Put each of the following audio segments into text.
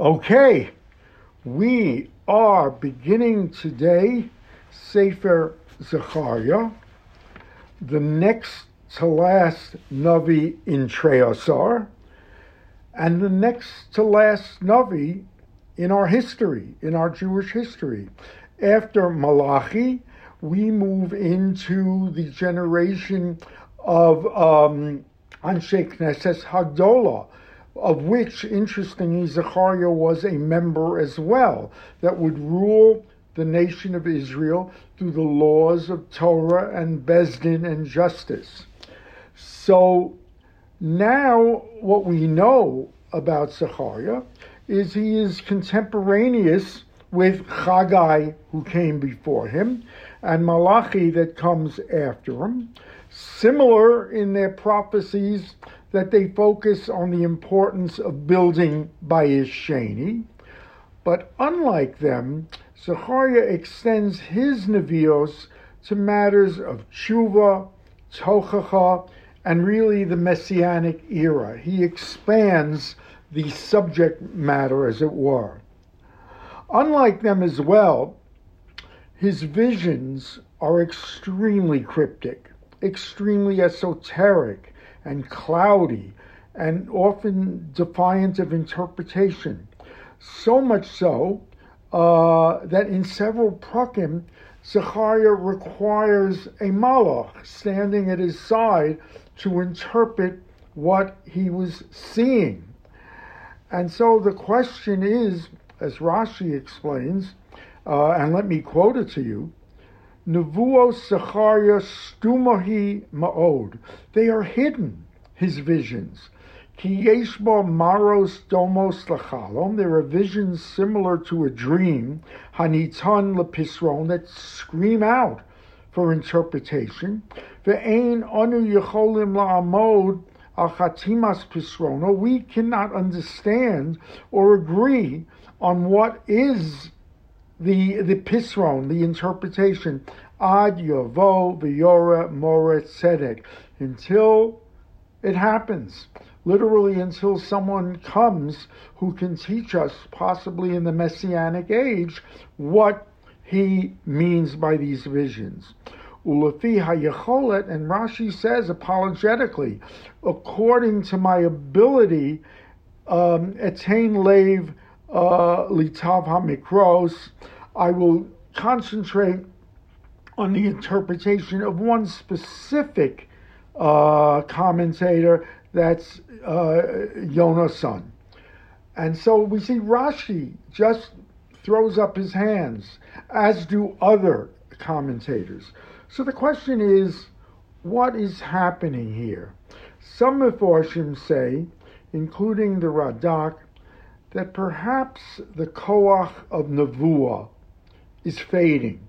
Okay, we are beginning today Sefer Zechariah, the next to last Navi in Trei Asar, and the next to last Navi in our history, in our Jewish history. After Malachi, we move into the generation of um, Anshe Knesset Hagdolah, of which, interestingly, Zechariah was a member as well, that would rule the nation of Israel through the laws of Torah and Besdin and justice. So now what we know about Zechariah is he is contemporaneous with Haggai, who came before him, and Malachi that comes after him. Similar in their prophecies that they focus on the importance of building Bayis Sheni. But unlike them, Zechariah extends his Nevios to matters of tshuva, tochacha, and really the Messianic era. He expands the subject matter, as it were. Unlike them as well, his visions are extremely cryptic, extremely esoteric, and cloudy and often defiant of interpretation. So much so uh, that in several prakim, Zechariah requires a malach standing at his side to interpret what he was seeing. And so the question is, as Rashi explains, uh, and let me quote it to you, Nevuos Zechariah stumahi ma'od. They are hidden, his visions. Ki yeshbo maros domos lachalom. There are visions similar to a dream, hanitan lepisron, that scream out for interpretation. Ve'ein anu yecholim la'amod al chatimas pisrono. We cannot understand or agree on what is the the pisron, the interpretation, ad yavo v'yora more tzedek, until it happens. Literally, until someone comes who can teach us, possibly in the messianic age, what he means by these visions. Ulafi hayacholet, and Rashi says apologetically, according to my ability, um, etain lev uh, litav hamikros, I will concentrate on the interpretation of one specific uh, commentator, that's uh, Yonasan. And so we see Rashi just throws up his hands, as do other commentators. So the question is, what is happening here? Some Meforshim say, including the Radak, that perhaps the koach of Nevuah is fading.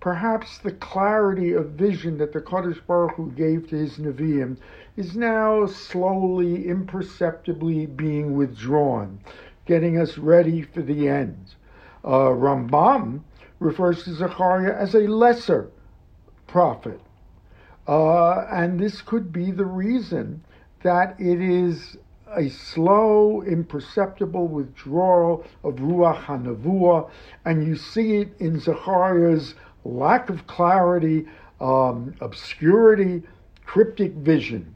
Perhaps the clarity of vision that the Kadosh Baruch Hu gave to his Nevi'im is now slowly, imperceptibly being withdrawn, getting us ready for the end. Uh, Rambam refers to Zechariah as a lesser prophet. Uh, and this could be the reason that it is a slow, imperceptible withdrawal of Ruach HaNevuah, and you see it in Zechariah's lack of clarity, um, obscurity, cryptic vision.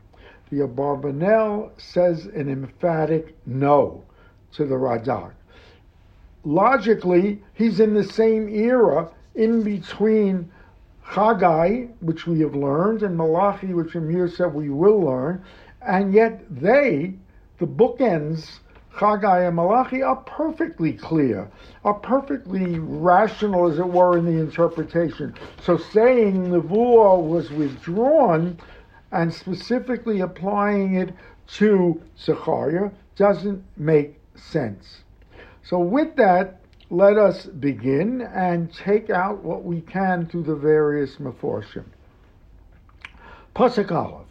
The Abarbanel says an emphatic no to the Radak. Logically, he's in the same era in between Haggai, which we have learned, and Malachi, which Amir said we will learn, and yet they the bookends, Chagai and Malachi, are perfectly clear, are perfectly rational, as it were, in the interpretation. So saying Nevuah was withdrawn and specifically applying it to Zechariah doesn't make sense. So with that, let us begin and take out what we can through the various Meforshim. Pasuk Aleph.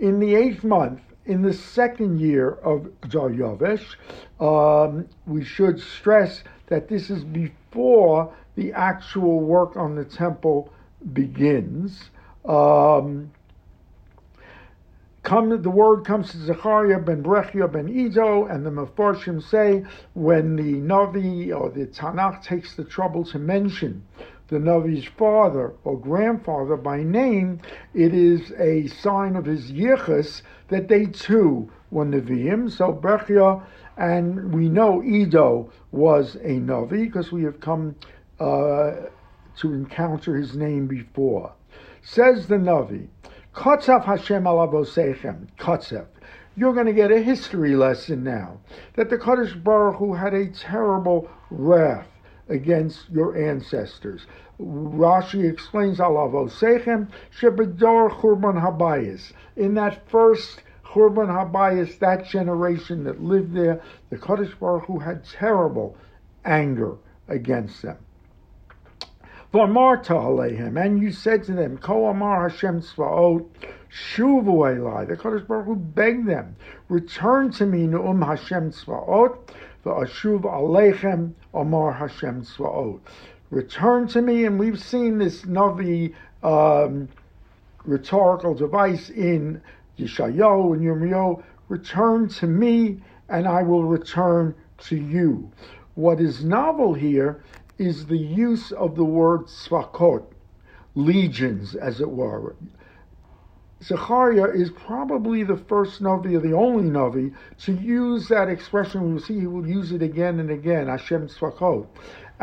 In the eighth month, in the second year of Daryovesh, um, we should stress that this is before the actual work on the temple begins. Um, come, the word comes to Zechariah ben Brechia ben Ido, and the Mefarshim say when the Navi or the Tanakh takes the trouble to mention the Navi's father or grandfather by name, it is a sign of his yichus that they too were Nevi'im. So Brechia, and we know Ido was a Navi because we have come uh, to encounter his name before. Says the Navi, Kotzav Hashem alavosechem, Kotzav. You're going to get a history lesson now that the Kadosh Baruch Hu had a terrible wrath against your ancestors. Rashi explains alavosechem shebedor churban habayis. In that first churban habayis, that generation that lived there, the Kadosh Baruch Hu had terrible anger against them. And you said to them, Ko amar Hashem tzvaot, shuvu elai. The Kadosh Baruch Hu begged them, return to me, nu'um Hashem tzvaot, v'ashuv aleichem, amar Hashem tzvaot. Return to me, and we've seen this Navi um, rhetorical device in Yeshayahu and Yirmiyahu, return to me, and I will return to you. What is novel here is the use of the word svakot, legions, as it were. Zechariah is probably the first Navi, or the only Navi, to use that expression. We will see he will use it again and again, Hashem Svakot.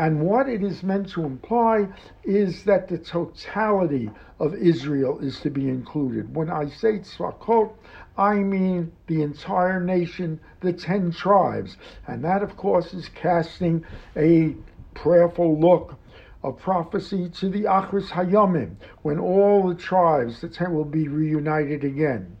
And what it is meant to imply is that the totality of Israel is to be included. When I say Tzvakot, I mean the entire nation, the ten tribes. And that, of course, is casting a prayerful look of prophecy to the Achris Hayomim, when all the tribes, the ten, will be reunited again.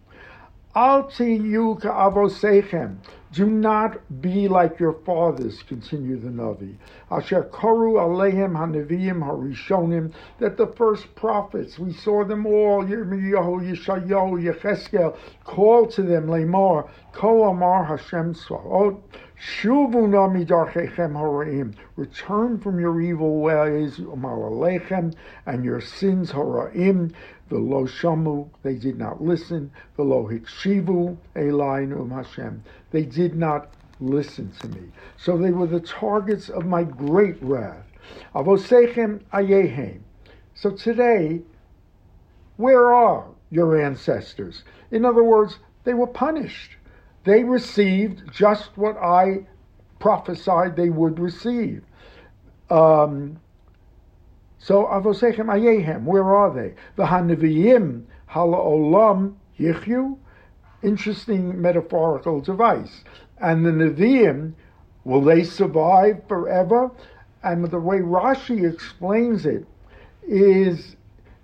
Al tiyu avosechem. Do not be like your fathers, continued the Navi. Asher koru alehem haneviyim harishonim, that the first prophets, we saw them all, Yirmiyahu, Yeshayahu, Yecheskel, call to them, Lemar, Ko Amar Hashem Svaot, Shuvu nami darchechem horaim. Return from your evil ways, umalallechem, and your sins horaim. The lo shamu, they did not listen. The lo hikshivu, elain um Hashem. They did not listen to me. So they were the targets of my great wrath. Avosechem ayehem. So today, where are your ancestors? In other words, they were punished they received just what I prophesied they would receive. Um, so Avosechem Ayehem, where are they? The Hanaviyim Halaolam Yichyu, interesting metaphorical device. And the Nevi'im, will they survive forever? And the way Rashi explains it is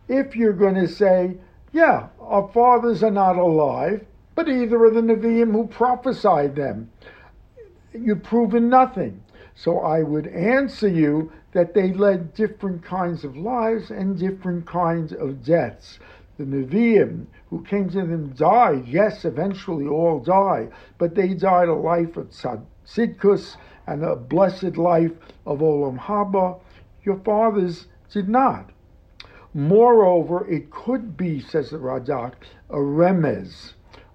if you're going to say, yeah, our fathers are not alive, but either of the Nevi'im who prophesied them. You've proven nothing. So I would answer you that they led different kinds of lives and different kinds of deaths. The Nevi'im who came to them died. Yes, eventually all die, but they died a life of tzidkus and a blessed life of olam haba. Your fathers did not. Moreover, it could be, says the Radak, a remez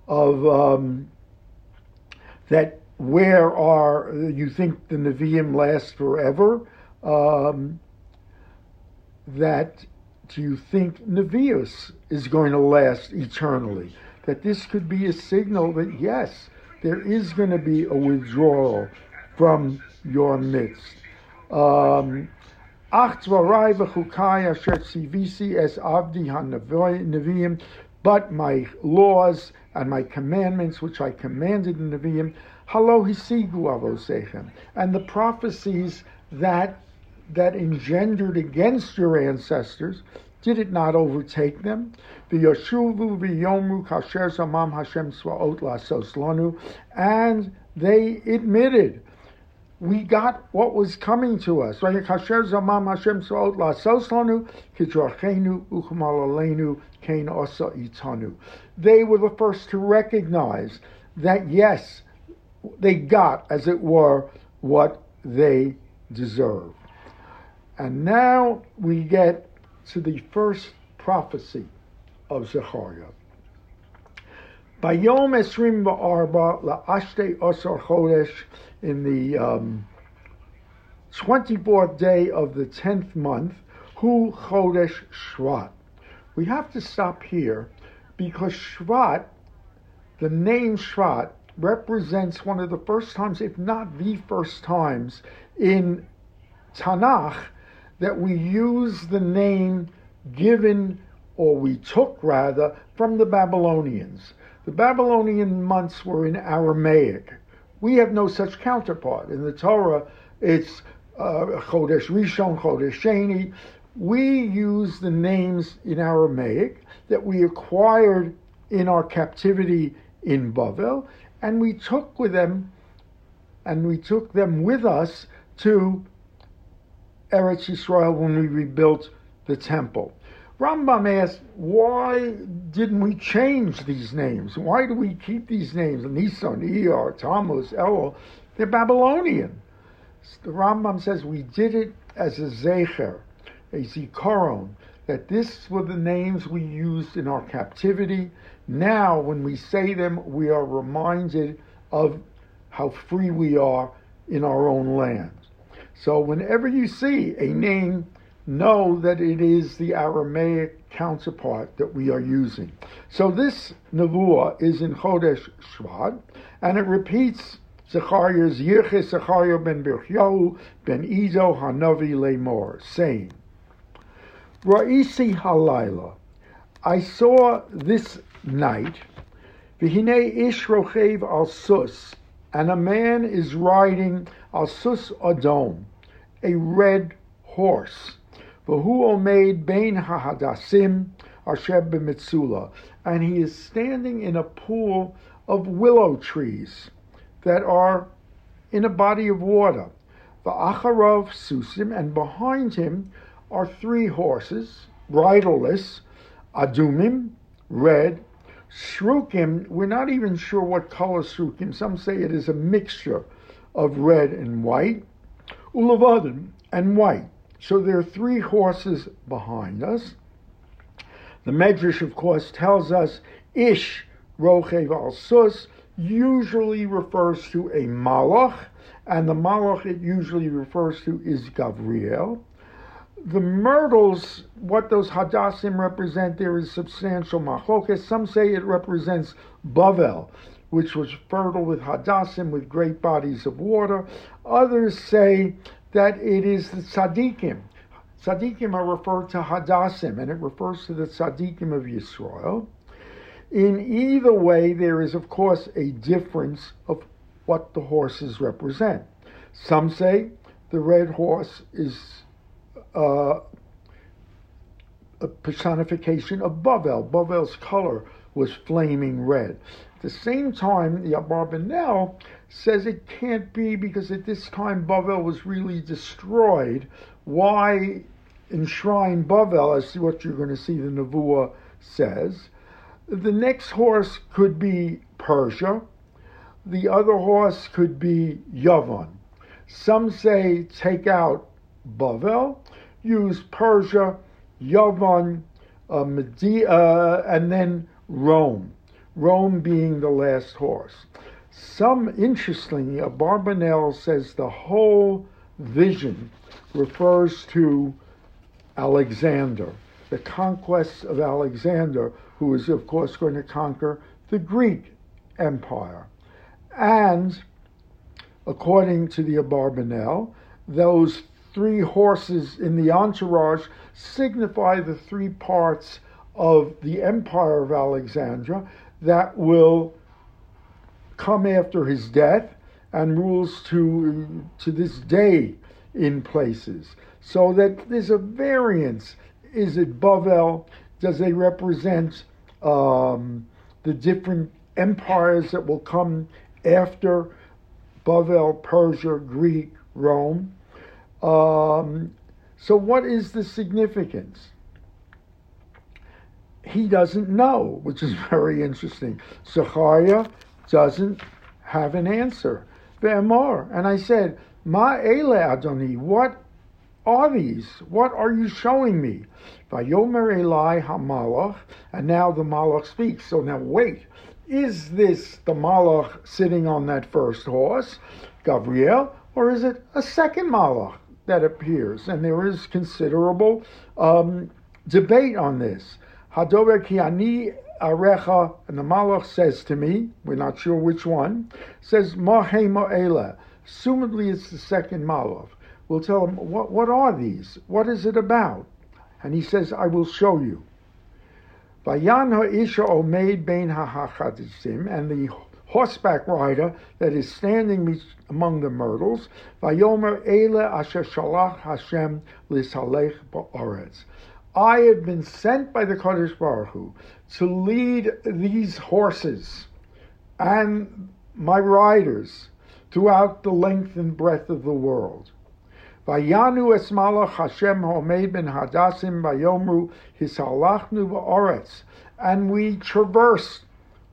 of um, that where are you think the Nevi'im last forever? Um, that do you think Nevi'us is going to last eternally? That this could be a signal that yes, there is going to be a withdrawal from your midst. Um, but my laws and my commandments which I commanded in Nevi'im, halo hisigu avosechem, and the prophecies that that engendered against your ancestors, did it not overtake them? Hashem and they admitted we got what was coming to us. They were the first to recognize that yes, they got, as it were, what they deserved. And now we get to the first prophecy of Zechariah. Bayom Esrim Ba'arba La'ashte Osar Chodesh in the um, 24th day of the 10th month, Hu Chodesh Shvat. We have to stop here because Shvat, the name Shvat, represents one of the first times, if not the first times, in Tanakh that we use the name given, or we took rather, from the Babylonians. The Babylonian months were in Aramaic. We have no such counterpart. In the Torah, it's uh, Chodesh Rishon, Chodesh Sheni. We use the names in Aramaic that we acquired in our captivity in Bavel, and we took with them, and we took them with us to Eretz Yisrael when we rebuilt the temple. Rambam asked, why didn't we change these names? Why do we keep these names? Nisan, Iyar, Tammuz, Elul, they're Babylonian. The Rambam says we did it as a zecher, a zikaron, that this were the names we used in our captivity. Now, when we say them, we are reminded of how free we are in our own land. So, whenever you see a name know that it is the Aramaic counterpart that we are using. So this Nevuah is in Chodesh Shvat, and it repeats Zechariah's Yirche Zechariah ben Birchyahu ben Ido Hanavi Lemor, saying, Ra'isi halayla, I saw this night, Vihine ish rochev al sus, and a man is riding al sus adom, a red horse. V'hu omeid bein hahadasim asher b'mitzula, and he is standing in a pool of willow trees that are in a body of water. V'acharov susim, and behind him are three horses, bridleless, adumim, red, shrukim, we're not even sure what color shrukim, some say it is a mixture of red and white, ulavadim, and white. So there are three horses behind us. The Medrash, of course, tells us Ish Rochev al Sus usually refers to a Malach, and the Malach it usually refers to is Gavriel. The myrtles, what those Hadassim represent, there is substantial machlokas. Some say it represents Bavel, which was fertile with Hadassim, with great bodies of water. Others say that it is the tzaddikim. Tzaddikim are referred to hadassim, and it refers to the tzaddikim of Yisrael. In either way, there is, of course, a difference of what the horses represent. Some say the red horse is uh, a personification of Bavel. Bavel's color was flaming red. At the same time, the Abarbanel says it can't be because at this time Bavel was really destroyed. Why enshrine Bavel, as what you're going to see the Navua says? The next horse could be Persia. The other horse could be Yavon. Some say take out Bavel, use Persia, Yavon, uh, Medea, uh, and then Rome. Rome being the last horse. Some, interestingly, Barbanel says the whole vision refers to Alexander, the conquest of Alexander, who is, of course, going to conquer the Greek Empire. And according to the Abarbanel, those three horses in the entourage signify the three parts of the empire of Alexandria that will come after his death and rules to to this day in places. So that there's a variance. Is it Bavel? Does they represent um, the different empires that will come after Bavel, Persia, Greek, Rome? Um, so, what is the significance? He doesn't know, which is very interesting. Zechariah doesn't have an answer. And I said, Ma ele Adoni, what are these? What are you showing me? Vayomer Eli Hamalach, and now the Malach speaks. So now wait, is this the Malach sitting on that first horse, Gabriel, or is it a second Malach that appears? And there is considerable um, debate on this. Hadover ki ani arecha, and the Malach says to me, we're not sure which one, says Mahe Mo'ela. Assumedly, it's the second Malach. We'll tell him, what, what are these? What is it about? And he says, I will show you. Vayan ha'isha omeid bein ha'chadisim, and the horseback rider that is standing among the myrtles, Vayomer ele asher shalach Hashem lisalech ba'aretz. I have been sent by the Kadosh Baruch Hu to lead these horses and my riders throughout the length and breadth of the world. Vayanu es malach Hashem homeid ben hadasim vayomru hisalachnu va'oretz. And we traverse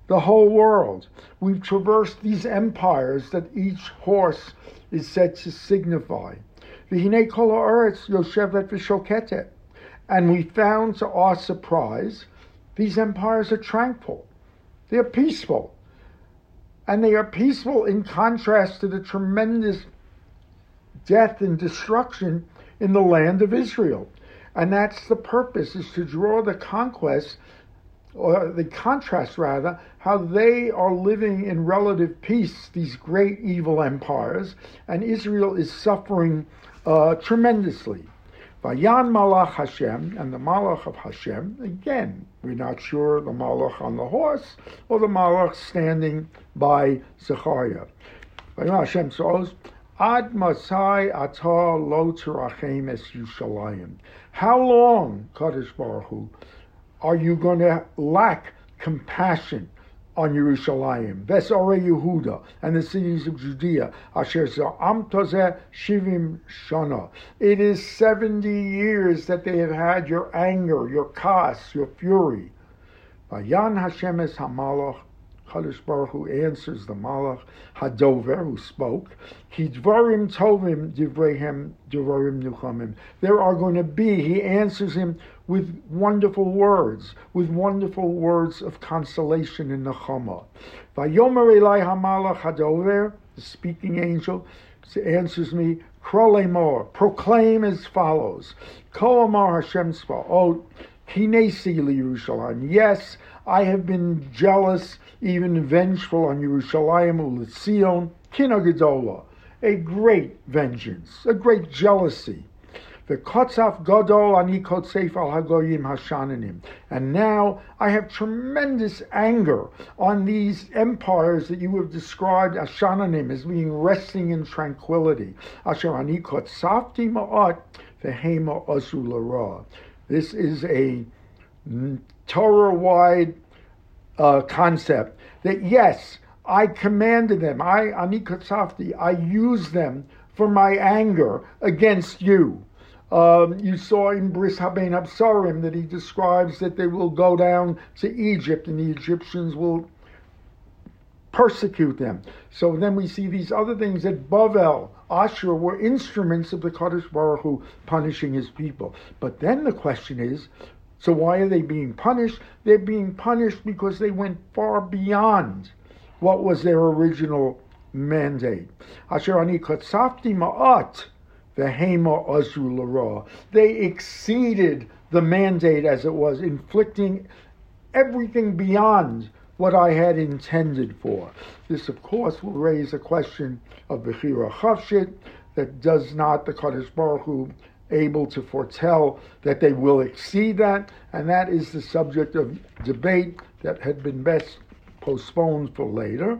the whole world. We've traversed these empires that each horse is said to signify. V'hinei kol ha'oretz yoshevet v'shoketet. And we found to our surprise, these empires are tranquil. They're peaceful. And they are peaceful in contrast to the tremendous death and destruction in the land of Israel. And that's the purpose, is to draw the conquest, or the contrast rather, how they are living in relative peace, these great evil empires, and Israel is suffering uh, tremendously. Vayan Malach Hashem, and the Malach of Hashem, again, we're not sure the Malach on the horse or the Malach standing by Zechariah. Vayan Hashem says, Ad Masai Atar Lo Terachem Es Yushalayim. How long, Kadosh Baruch Hu, are you going to lack compassion on Yerushalayim, Vesore Yehuda, and the cities of Judea, Asher Za'am Tozeh Shivim Shana. It is 70 years that they have had your anger, your kas, your fury. Vayan Hashem es Hamalach Kadosh Baruch Hu answers the Malach Hadover who spoke. Dvarim tovim divrehem dvarim nuchamim. There are going to be. He answers him with wonderful words, with wonderful words of consolation in Nechama. Vayomer Eli Hamalach Hadover, the speaking angel, answers me. Krolemor, proclaim as follows. Ko Amar Hashem Tzvaot, Kinesi Yerushalayim. Yes, I have been jealous, even vengeful on Yerushalayim Ulitzion, Kinagedola, a great vengeance, a great jealousy. The kotzaf gadol ani kotzef al hagoyim hashananim. And now I have tremendous anger on these empires that you have described ashananim as being resting in tranquility. Asher ani kotzafti ma'at vehema asu This is a Torah wide uh, concept that yes, I commanded them, I, Ani Katsafti, I used them for my anger against you. Um, you saw in Bris Haben Absarim that he describes that they will go down to Egypt and the Egyptians will persecute them. So then we see these other things that Bavel, Asher were instruments of the Kadosh Baruch Hu punishing his people. But then the question is, so why are they being punished? They're being punished because they went far beyond what was their original mandate. Asher ani katsafti ma'at v'hema azu They exceeded the mandate as it was, inflicting everything beyond what I had intended for. This, of course, will raise a question of Bechira Chavshit that does not the Kadosh Baruch Hu able to foretell that they will exceed that, and that is the subject of debate that had been best postponed for later.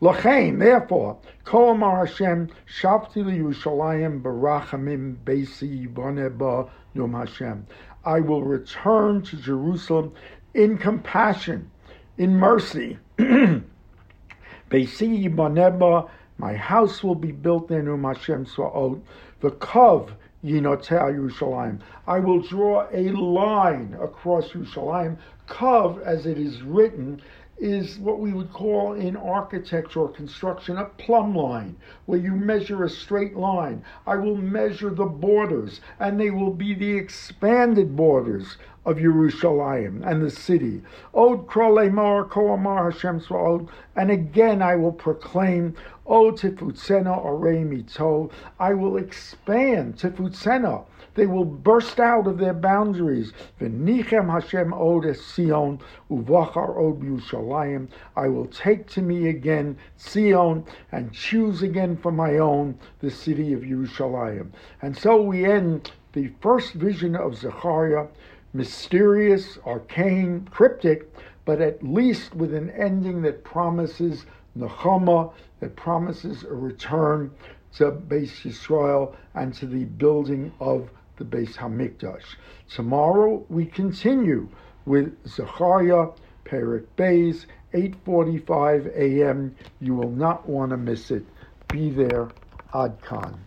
Lachain, therefore, Ko Amar Hashem, Shavti Yushalayim Barachamim Beisi Boneba Num Hashem. I will return to Jerusalem in compassion, in mercy. Beisi Boneba, my house will be built there, Num Hashem Swaot. The Kov, Yinotea Yerushalayim. I will draw a line across Yerushalayim. Kav, as it is written, is what we would call in architecture or construction a plumb line, where you measure a straight line. I will measure the borders, and they will be the expanded borders of Yerushalayim and the city. Od krolemar koamar Hashem Svaod, and again I will proclaim, O tifutsena orei mito, I will expand tifutsena. They will burst out of their boundaries. V'nichem Hashem od es Sion, uvachar od Yerushalayim. I will take to me again Sion and choose again for my own the city of Yerushalayim. And so we end the first vision of Zechariah mysterious, arcane, cryptic, but at least with an ending that promises nechama, that promises a return to Beis Yisrael and to the building of the Beis Hamikdash. Tomorrow we continue with Zechariah, Perik Beis, 8:45 a.m. You will not want to miss it. Be there, Adkan.